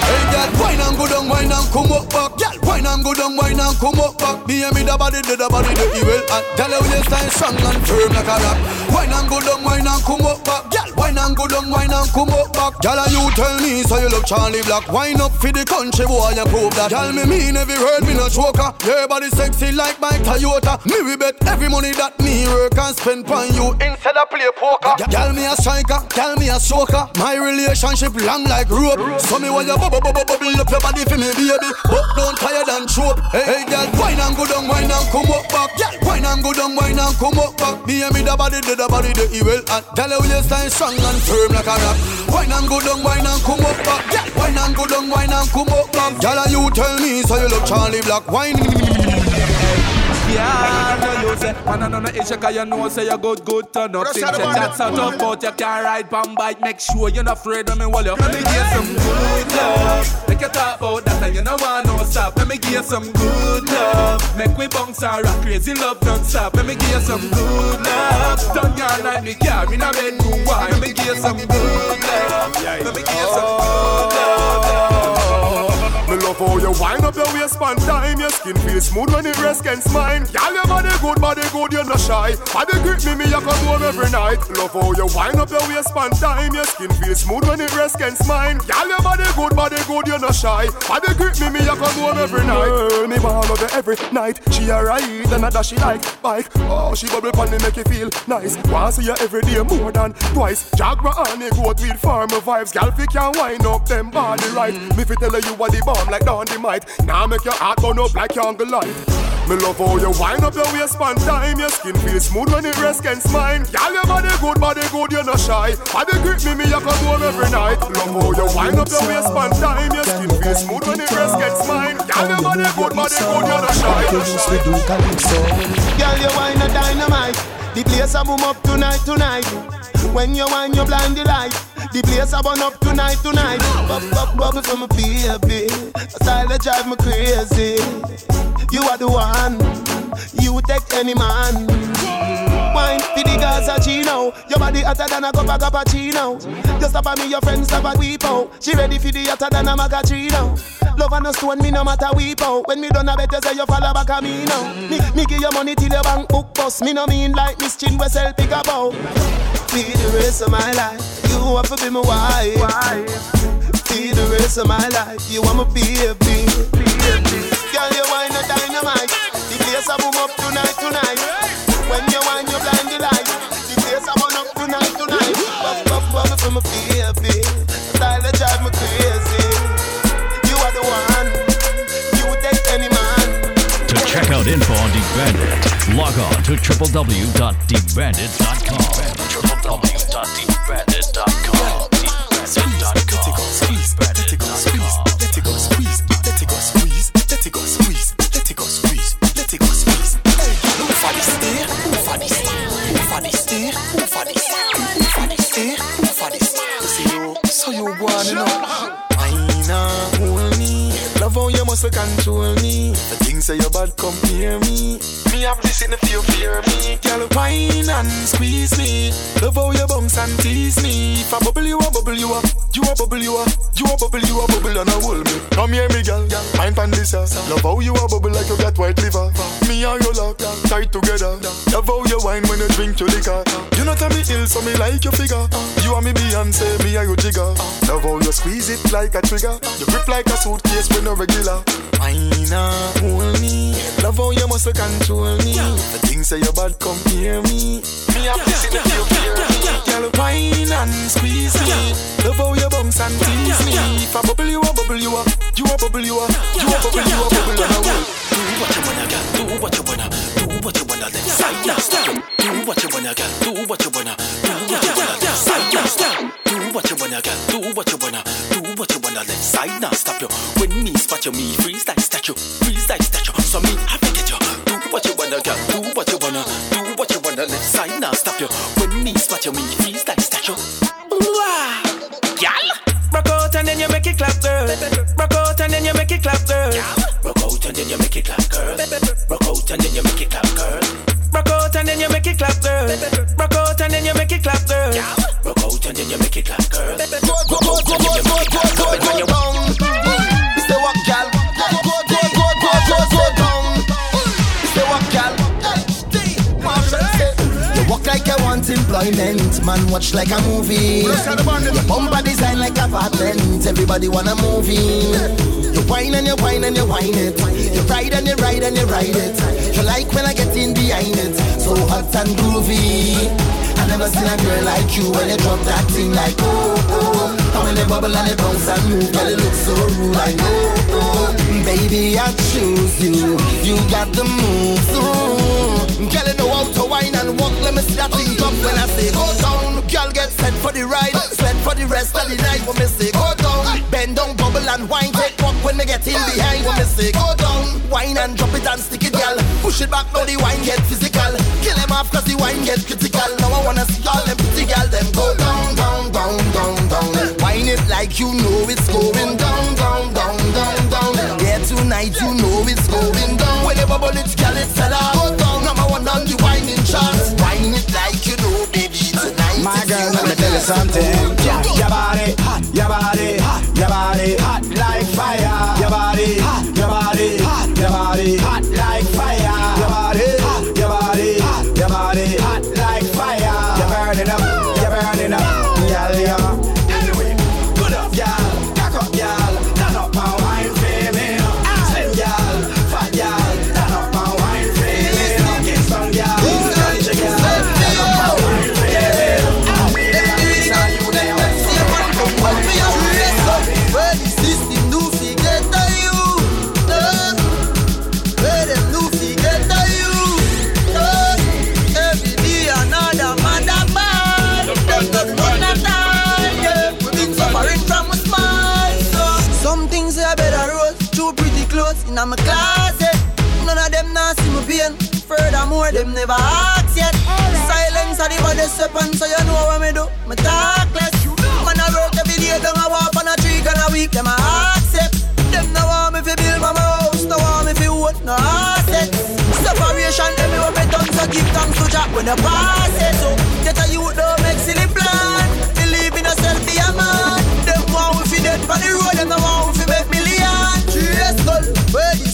Hey, girl, wine and go down, wine and come up back. Girl, wine and go down, wine and come up back. Me and me the body, the the body, the evil. And tell you you stand strong and firm like a rock. Wine and go down, wine and come up back. Girl, wine and go down, wine and come up back. And you tell me so you love Charlie Black. Wine up for the country, boy, you prove that. Girl, me mean every word, me no joker. Your body sexy like my Toyota. Me we bet every money that me work and spend pon you instead of play poker. Girl, me a striker, girl, me a stroker. My relationship long like rope. So me want you bubble, bubble, bubble up your body for me, baby. But don't tired and choke. Hey, hey, girl, wine and go down, wine and come up back. Girl, wine and go down, wine and come up back. Me and me the body, the, body, the evil. And tell you you stand strong and firm like a rock. Wine and go down, wine and come up back. Girl, wine and go down, wine and come up back. Girl, you tell me so you look Charlie Black. Wine.
Yeah, no you say, man, I know no issue, cause you know, say you good, good, turn up. Things you chat so tough, but you can't ride pan bike. Make sure you're not afraid of me while you Let me get some good love. Make you talk about that and you know want no stop. Let me get some good love. Make we bounce rock crazy love don't stop. Let me get some good love. Your night, me car in a bedroom. Why? Let me get some good love. Let me get some good love.
Love how you wind up your waistband time Your skin feels smooth when it rests against mine. Girl, your body good, body good, you're not shy. Body grip me, me, I come home every night. Love how you wind up your waistband time Your skin feels smooth when it rests against mine. Girl, your body good, body good, you're not shy. Body grip me, me, I come home every night. Girl, me ball you every night. She a ride and a dash she like bike. Oh, she bubble pan me make you feel nice. Want see you every day more than twice. Jaguar and a goat with farmer vibes. Girl, fi can wind up them body right. Me fi tell you what the bomb like down the might Now make your heart burn up like jungle light me love how you wind up your waist waistband time. Your skin feels smooth when it rests against mine Girl, your body good, body good, you're not shy. Body grip me, me, I come home every night. Love how you wind up your waist waistband time. Your skin feels smooth when it rests against mine Girl, your body good, body good, you're not shy.
You used to do calypso Girl, you wine a dynamite. The place a boom up tonight, tonight. When you wine, you blind the light the place I burn up tonight, tonight. Bub, bub, bubble from a baby. A style that drive me crazy. You are the one. You take any man. Wine for the Gaza Chino. Your body hotter than a cup of cappuccino. Just stop at me, your friends stop at weep out. She ready for the hotter than a magachino. Love and no stone, me no matter weep out. When me done a better say you follow back at me now. Me, me give you money till your bank book bust. Me no mean like Miss Chin we sell pick up out. For the rest of my life, you want to be my wife. For the rest of my life, you want me baby. Girl, you wine a dynamite. The place a boom up tonight, tonight. When you wine, for my baby. Style that drive me crazy. You are the one. You take any man.
To check out info on Deep Bandit, log on to www.deepbandit.com. www.deepbandit.com.
control me. The things say you bad, come near me. This in the fear, fear me. Girl, whine and squeeze me. Love how you bounce and tease me. If I bubble you, I bubble you up. You a bubble, you a, you a bubble, you a bubble and I hold me. Come here, me girl, mind pan this ass. Love how you a bubble like you got white liver. Me and you lock, tight together. Love how you wine when you drink your liquor. You know tell me ill, so me like your figure. You and me Beyonce, me and you jigger. Love how you squeeze it like a trigger. You grip like a suitcase when no regular. Wine hold me. Love how you must control me. The things say you bad, come hear me. Me this in the feel, fear me. Girl, wine and squeeze me. Love how you bounce and tease me. If I bubble you, a bubble you, a you a bubble you, a you a bubble you, a bubble and I will.
Do what you wanna, girl. Do what you wanna. Do what you wanna. Then side now. Do what you wanna, girl. Do what you wanna. Do what you wanna. Then side now, stop. Do what you wanna, girl. Do what you wanna. Do what you wanna. Then side now, stop you. When me spot you, me freeze like statue. Freeze like statue. So me to get you. Do what you wanna, girl. Do what you wanna. Do what you wanna. Then side now, stop you. When me spot you, me freeze like statue. Ooh, ah. Girl.
Rock out and then you make it clap, girl. Rock out and then you make it clap, girl.
Rock out and then you make it clap, girl. Rock out and then you make it clap, girl.
Rock out and then you make it clap, girl. Rock out and then you make it clap, girl.
Rock out and then you make it clap, girl.
Go, go, go, go, go, go, go, go, go down. Say what, gal? Go, go, go, go, go, go, go down. Say what, gal? You walk like you want employment, man. Watch like a movie. Your bumper design like apartment. Everybody wanna move in. You whine and you whine and you whine it. You ride and you ride and you ride it. You like when I get in behind it. So hot and groovy. I never seen a girl like you when you drop that thing like oh oh. And when you bubble and you bounce and move, girl, it looks so rude like oh oh. Baby, I choose you. You got the moves. Ooh. Girl, you know how to whine and walk. Let me see that thing up when I say go down. Girl, get set for the ride, set for the rest of the night. When me say go down, and wine. Take fuck when me get in behind. When say go down, wine and drop it and stick it, girl.
Push it back now the wine get physical. Kill him off cause the wine get critical. Now I wanna see all them pretty girl them go down, down, down, down, down. Wine it like you know it's going down, down, down, down, down. Yeah, tonight you know it's going down. When they bubble it, girl it's sell out. Go down, number one on the wine in charts. Wine it like you know, baby. Tonight
my girl, let me tell you something. Your body, hot, your body, hot body hot like fire.
in my closet. None of them nah see my pain. Furthermore, them never ask yet. Silence are the baddest weapon, so you know what me do. Me talk less. Man, I work every day, down a walk on a tree, and a week, them I accept. Them no want me fi build my house, no want me fi own, no asset. Separation, them me want me done, so give thanks to Jack when they pass it. So get a youth, don't make silly Where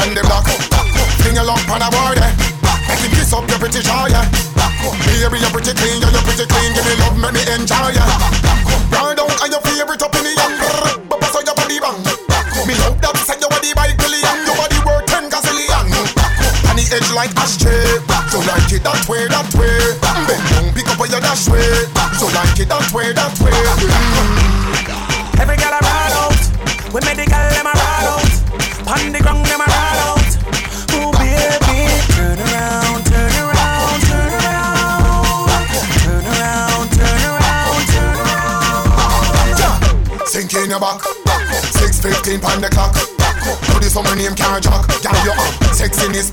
on the block. Fling a lump on a there. Make him kiss up your pretty jaw, yeah.
Name can't jock. Girl, you up, sexiness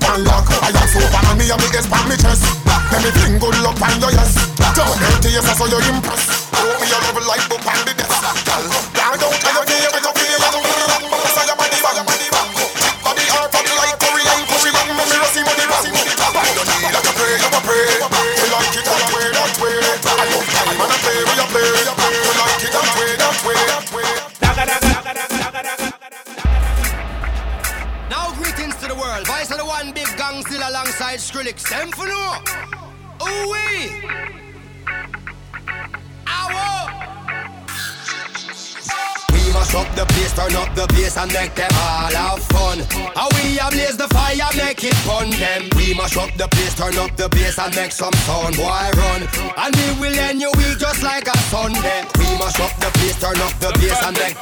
and make some sound, boy run. And we will end your week just like a Sunday. We mash up the place, turn up the bass and make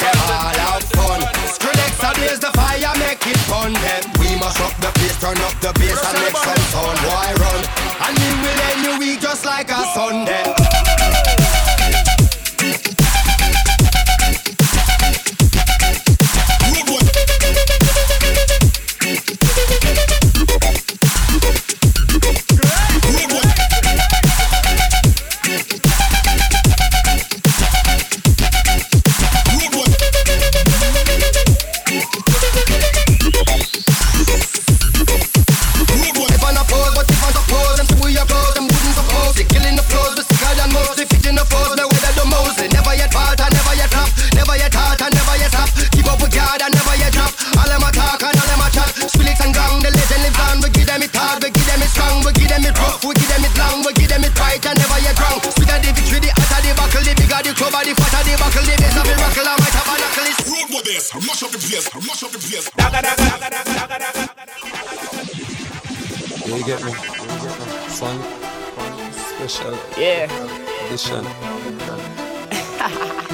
edition.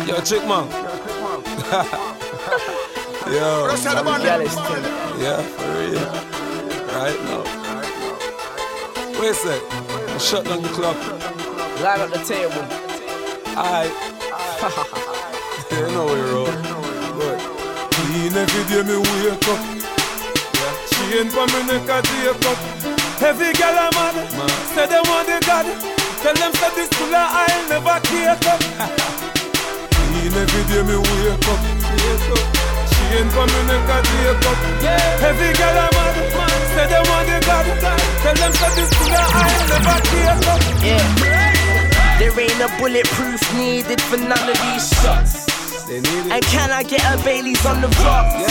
Yo, chick man. Yo,
Jealous thing.
yeah, for real. Right now. Wait a sec. Shut down the club.
Line up the table.
Alright. you know we roll. Good.
Clean every day me wake up. Chain for me neck a take up. Heavy gal a mad. Say they want the God. Tell them say this of I'll never cake up. Clean every day me wake up. Chain for me neck a take up. Heavy gal a mad. Say they want the God. Tell them say this of I'll never cake up.
Yeah. There ain't a bulletproof needed for none of these shots. And can I get a Bailey's on the rocks?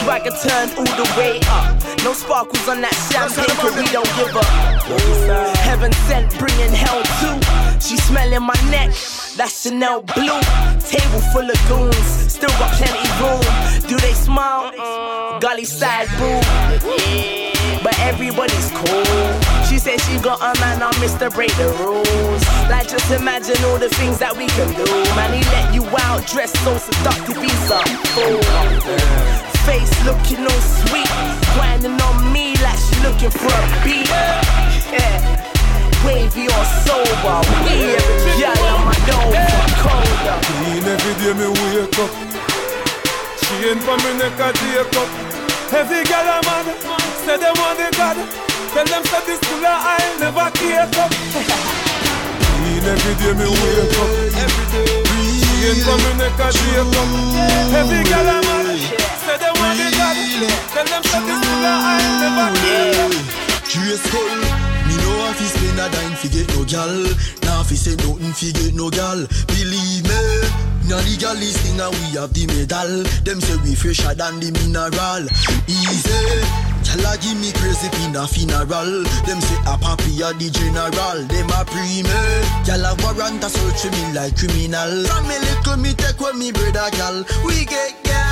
Swagger turned all the way up. No sparkles on that champagne, cause we don't give up. Heaven sent, bringing hell too. She smelling my neck, that's Chanel blue. Table full of goons, still got plenty room. Do they smile? Mm, Gully side boo. But everybody's cool. She said she got a man on Mr. Break the rules. Like just imagine all the things that we can do. Man, he let you out dressed so seductive, he's a fool. Face looking all sweet, whining on me like she looking for a beat. Yeah. Wavy or sober, we every girl on my Nova colder.
Clean every day me wake up. Chain for me neck a take up. Heavy gal a mad. Say they want the God. Tell them say this full of I'll never cake up. Clean every day me wake up. Chain for me neck a take up. Heavy gal a mad. Say they want the God. Tell them say this full of I'll never cake up.
Curious skull, me know if he spend a dime fi get no gal. Now fi say nothing fi get no gal. Believe me, now the gal is thing and we have the medal. Them say we fresher than the mineral. Easy, gal a give me crazy pin a funeral. Them say a papi a the general. Them a pre me, gal a warrant a search me like criminal. From me little me take with me brother gal. We get gal.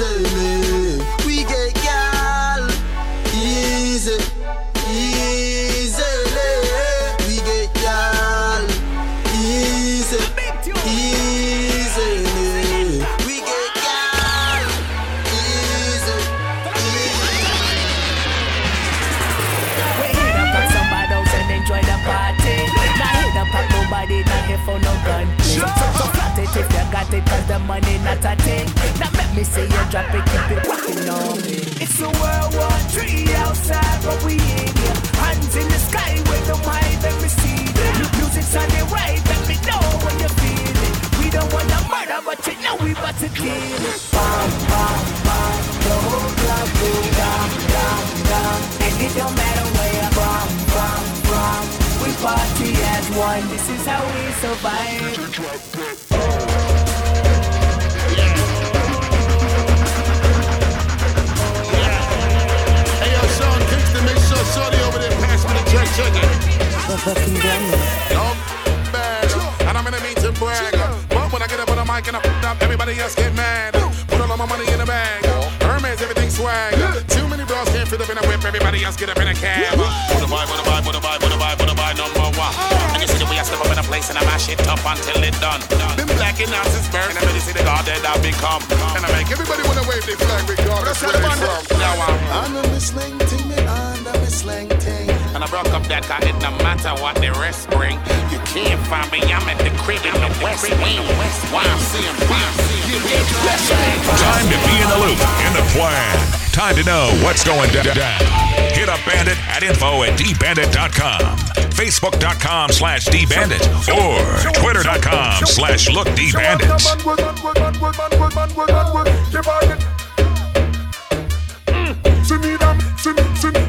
Easy. We get gal. Easy, easily. We get gal. Easy, easily. We get gal. Easy,
We hit up on somebody else and enjoy the party. Not hit up on nobody, not here for no gun. So, so plant it if you got
it cause the money not a thing. Make me say you drop it, keep it rocking on me. It's a World War Three outside, but we in here. Hands in the sky with the mic and receive it. Music's on the right, let me know when you feel it. We don't wanna murder, but you know we about to kill it. Bam, bam, bam, the whole club go down, down, down. And it don't matter where you're from, from, from. We party as one, this is how we survive.
Kingston, make sure Shorty over there pass me the jerk chicken. No bag, and I'm in a meeting brag. But when I get up on the mic and I put up, everybody else get mad. Put all of my money in the bag. Hermes, everything swag. Too many bras can't fit up in a whip, everybody else get up in a cab. Put a vibe, put a vibe, put a vibe, put a vibe, put a vibe, number one. And you see the way I step up in a place and I mash it up until it done. Been blacking out since birth, and I really see the God that I become. And I make everybody wanna wave their flag regardless where they from. Now I'm
I know me slang ting, me under me slang ting.
And I broke up that car, it no matter what the rest bring. You can't find me, I'm at the crib in the west wing. Why I'm seeing, why I'm seeing.
Time to be in the loop, in the plan. Time to know what's going down. Hit up Bandit at info at dbandit.com, facebook.com slash dbandit, or twitter.com slash lookdbandits.
Mm. See me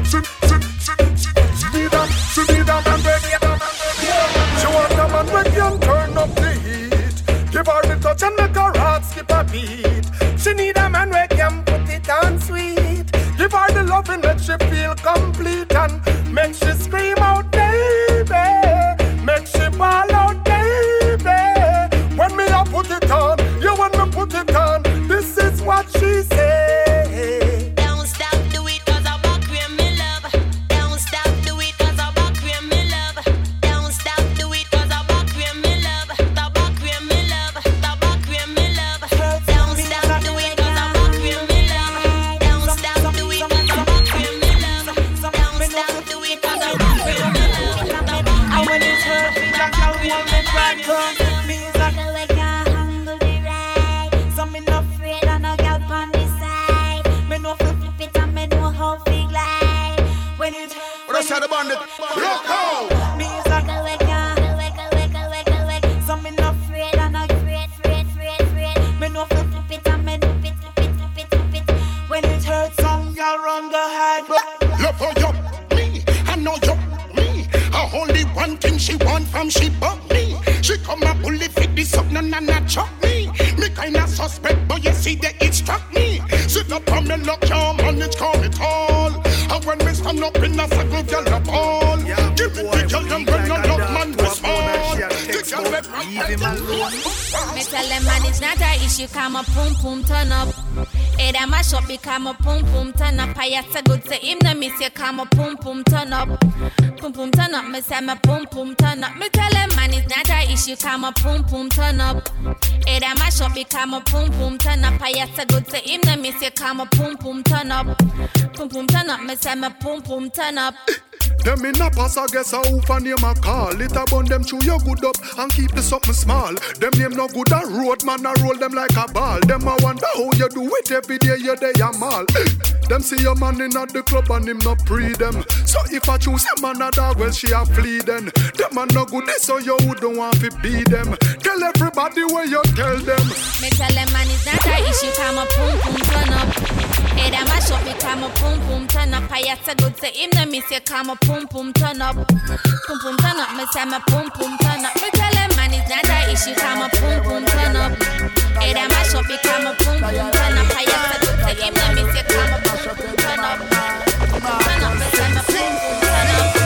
touch and make her heart skip a beat. She need The
girl,
let
Me tell them man it's not a issue, come a pum pum turn up. Hey, that mash up, become a pum pum turn up. I had to good say him, no miss you, come a pum pum turn up. Pum pum turn up, me say me pum pum turn up. Me tell them man it's not a issue, come a pum pum turn up. Hey, that mash up, become a pum pum turn up. I had to good say him, no miss you, come a pum pum turn up. Pum pum turn up, me say me pum pum turn up.
Them in a pass, I guess a hoof and name a call. It a bun them chew your good up and keep the something small. Them name no good a road, man, I roll them like a ball. Them a wonder how you do it every day, you day a mall. Them see your man in at the club and him not pre them. So if I choose a man a dog, well she a flee then. Them a no good, so you don't want to be them. Tell everybody where you tell them.
Me tell them man it's not a issue, come a pum pum turn up. Hey, that mash up, me come a pum pum turn up. I to good say him, no miss you, come a pum pum turn up. Pum pum turn up, me say me pum pum turn up. Me tell them man it's not a issue, come a pum pum turn up. Hey, that mash up, me come a pum pum turn up. I to good say him, no miss come a pum pum turn up. Turn up, me say me pum pum turn up.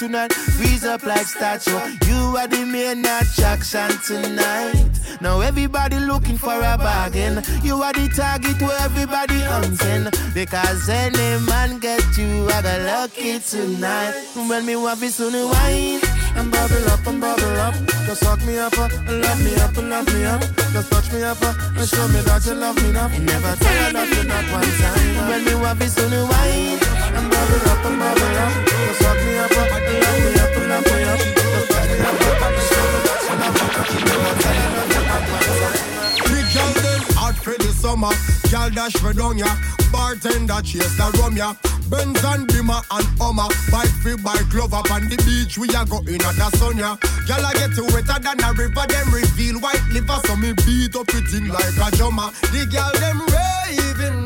Tonight, freeze up like statue. You are the main attraction tonight. Now everybody looking for a bargain. You are the target where everybody hunting. Because any man get you, I got lucky tonight. When me want to soon wine and bubble up and bubble up. Just suck me up, uh, love me up, and love me up. Just touch me up uh, and show me that you love me enough. Never tired of you not one time. When me want to soon wine
summer. Girl dash ya. Bartender chase the rum ya. Benz and Bimmer and Hummer. Bike free bike love up on the beach. We are going at the sun ya. Girl I get wetter than a river. Them reveal white liver. So me beat up it in like a drummer. The girl them raving.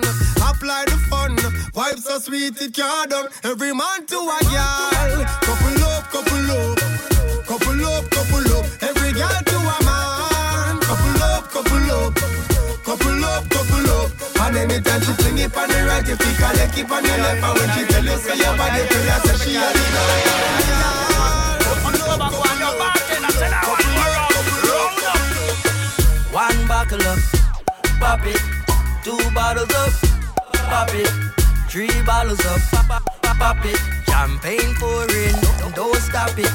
Apply the fun. Vibe so sweet it can't done. Every man to a girl. Couple up, couple up. Couple up, couple up. Every girl to a man. Couple up, couple up. Couple up, couple up. And anytime she fling it on the right, you pick her keep on the left. And when she tell you say your body, tell you say she a the
One buckle up, pop it. Two bottles up, pop it. Three bottles up, pop, pop, pop, it. Champagne pouring, don't stop it.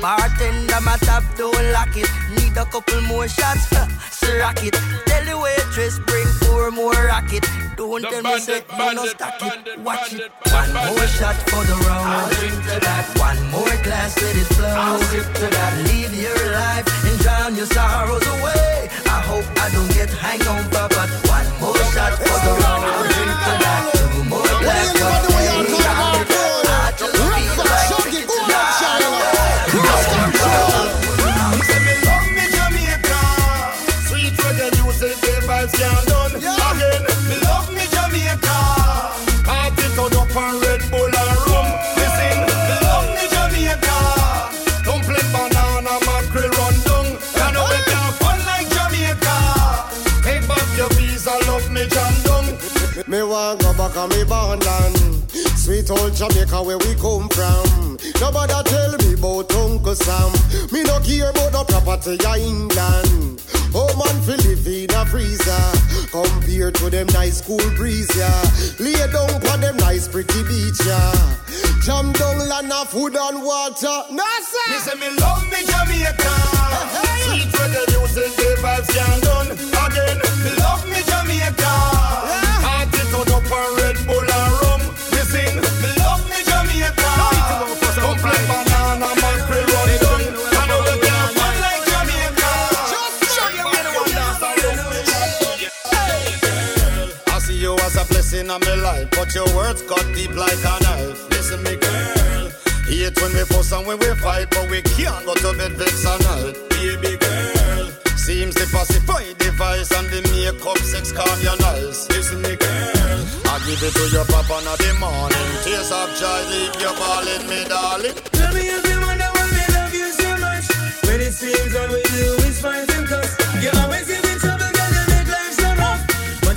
Bartender, my top, don't lock it. Need a couple more shots, so rock it. Tell the waitress, bring four more rocket. Don't tell me say you no stack it. Watch it. One more shot for the round. I'll drink to that. One more glass, let it flow. I'll sip to that. Live your life and drown your sorrows away. I hope I don't get hangover, but one more shot for the round. I'll drink to that. Two more glass for the
old where we come from. Nobody tell me about Uncle Sam. Me no care about the property of England. Oh man fi live in a freezer. Compared to them nice cool breeze yeah. Lay down for them nice pretty beach yeah. Jam down land of food and water. No sir.
Me say me love me Jamaica. Uh-huh. Sweet reggae music, the vibes can't done. Again, me love me Jamaica. On
my life, but your words cut deep like a knife. Listen, me girl. Hate when we fuss and when we fight, but we can't go to bed vex and night. Baby girl. Seems the pacify device and the makeup sex calm your nice. Listen, me girl. I give it to your papa in the morning. Tears of joy, leave you calling me darling.
Tell me if you wonder why we love you so much. When it seems all we do is fight and cuss. You always give me trouble,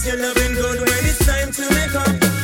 But you're loving good when it's time to make up.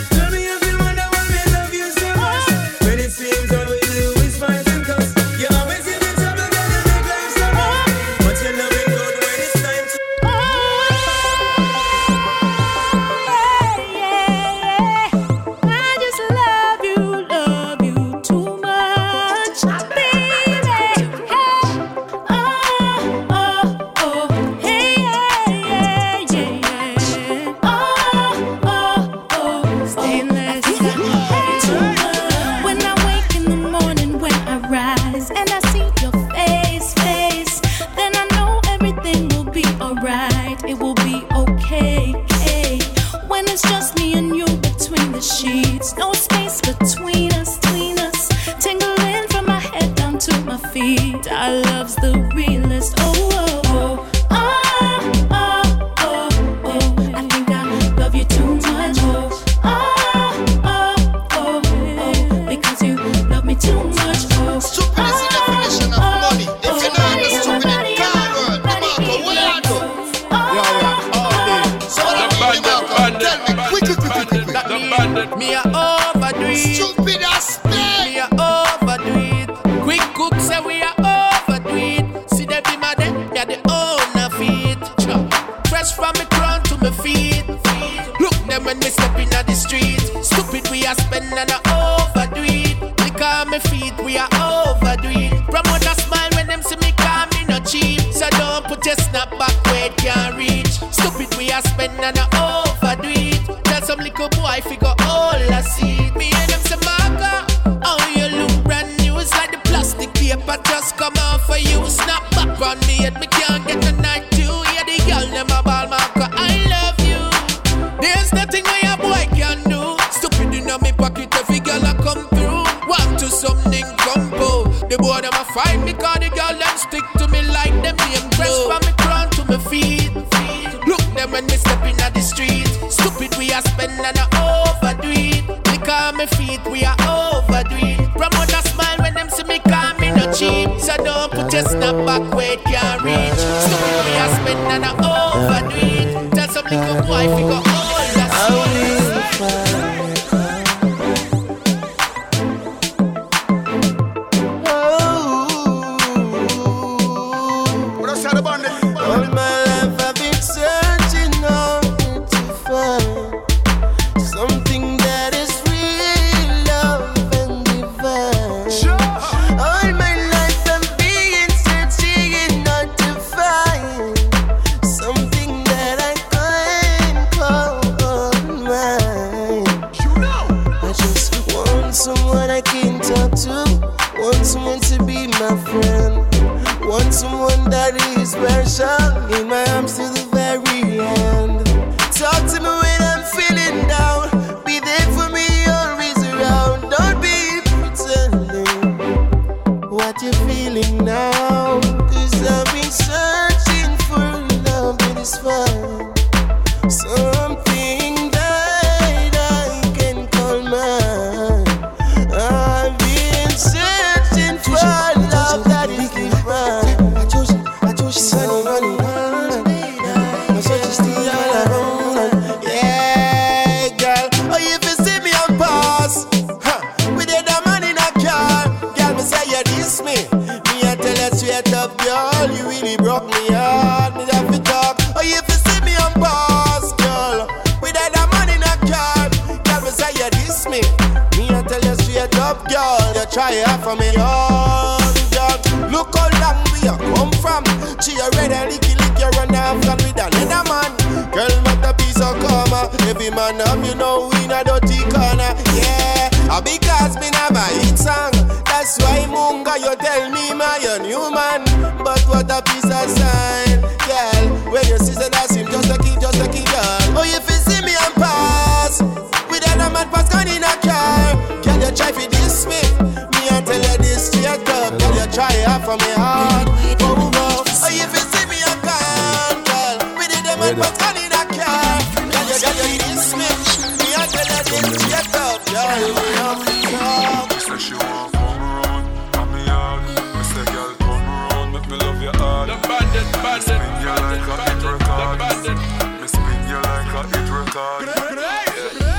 God.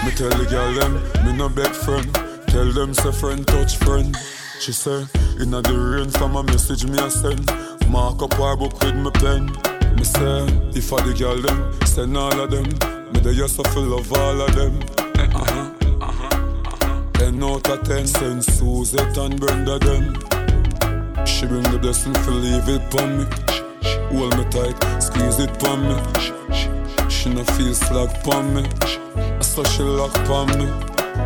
Me
tell
the girl them, me no
beg friend. Tell them say friend touch friend. She say, inna the rain from a message me a send. Mark up why book with me pen. Me say, if I the girl them, send all of them. Me the yes I full of all of them. Uh huh. Ten out of ten, send Suzette and Brenda them. She bring the blessing for leave it for me. Hold me tight, squeeze it for me. She no feel slack pon me. I saw she lock pon me.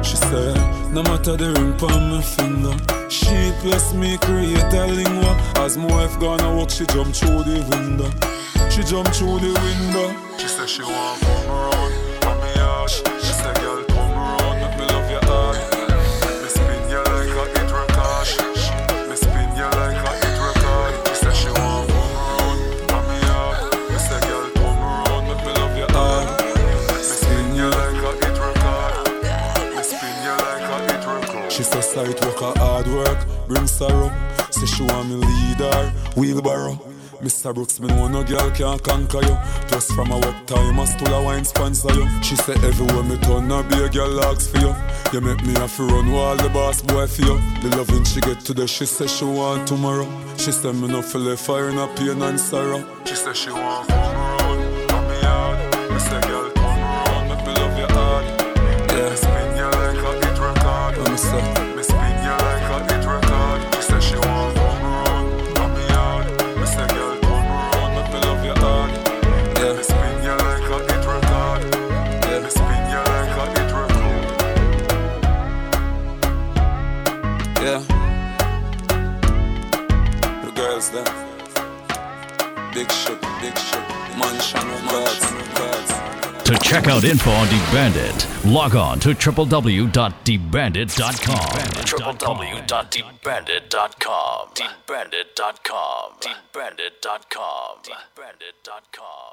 She said, no matter the ring on my finger. She plus me create a lingua. As my wife gonna walk, she jump through the window. She jump through the window. She said she want come around. her hard work bring sorrow. Say she want me leader, wheelbarrow. Mr. Brooks, me know no girl can conquer you. Just from a work time, I stole a wine sponsor you. She said everywhere me turn, I be a girl asks for you. You make me have to run while the boss boy for you. The loving she get today, she said she want tomorrow. She said me no feel fire in no pain and sorrow. She said she want
check out info on DeBandit. Log on to www.deepbandit.com. www.deepbandit.com. Deepbandit.com. Deepbandit.com. Deepbandit.com.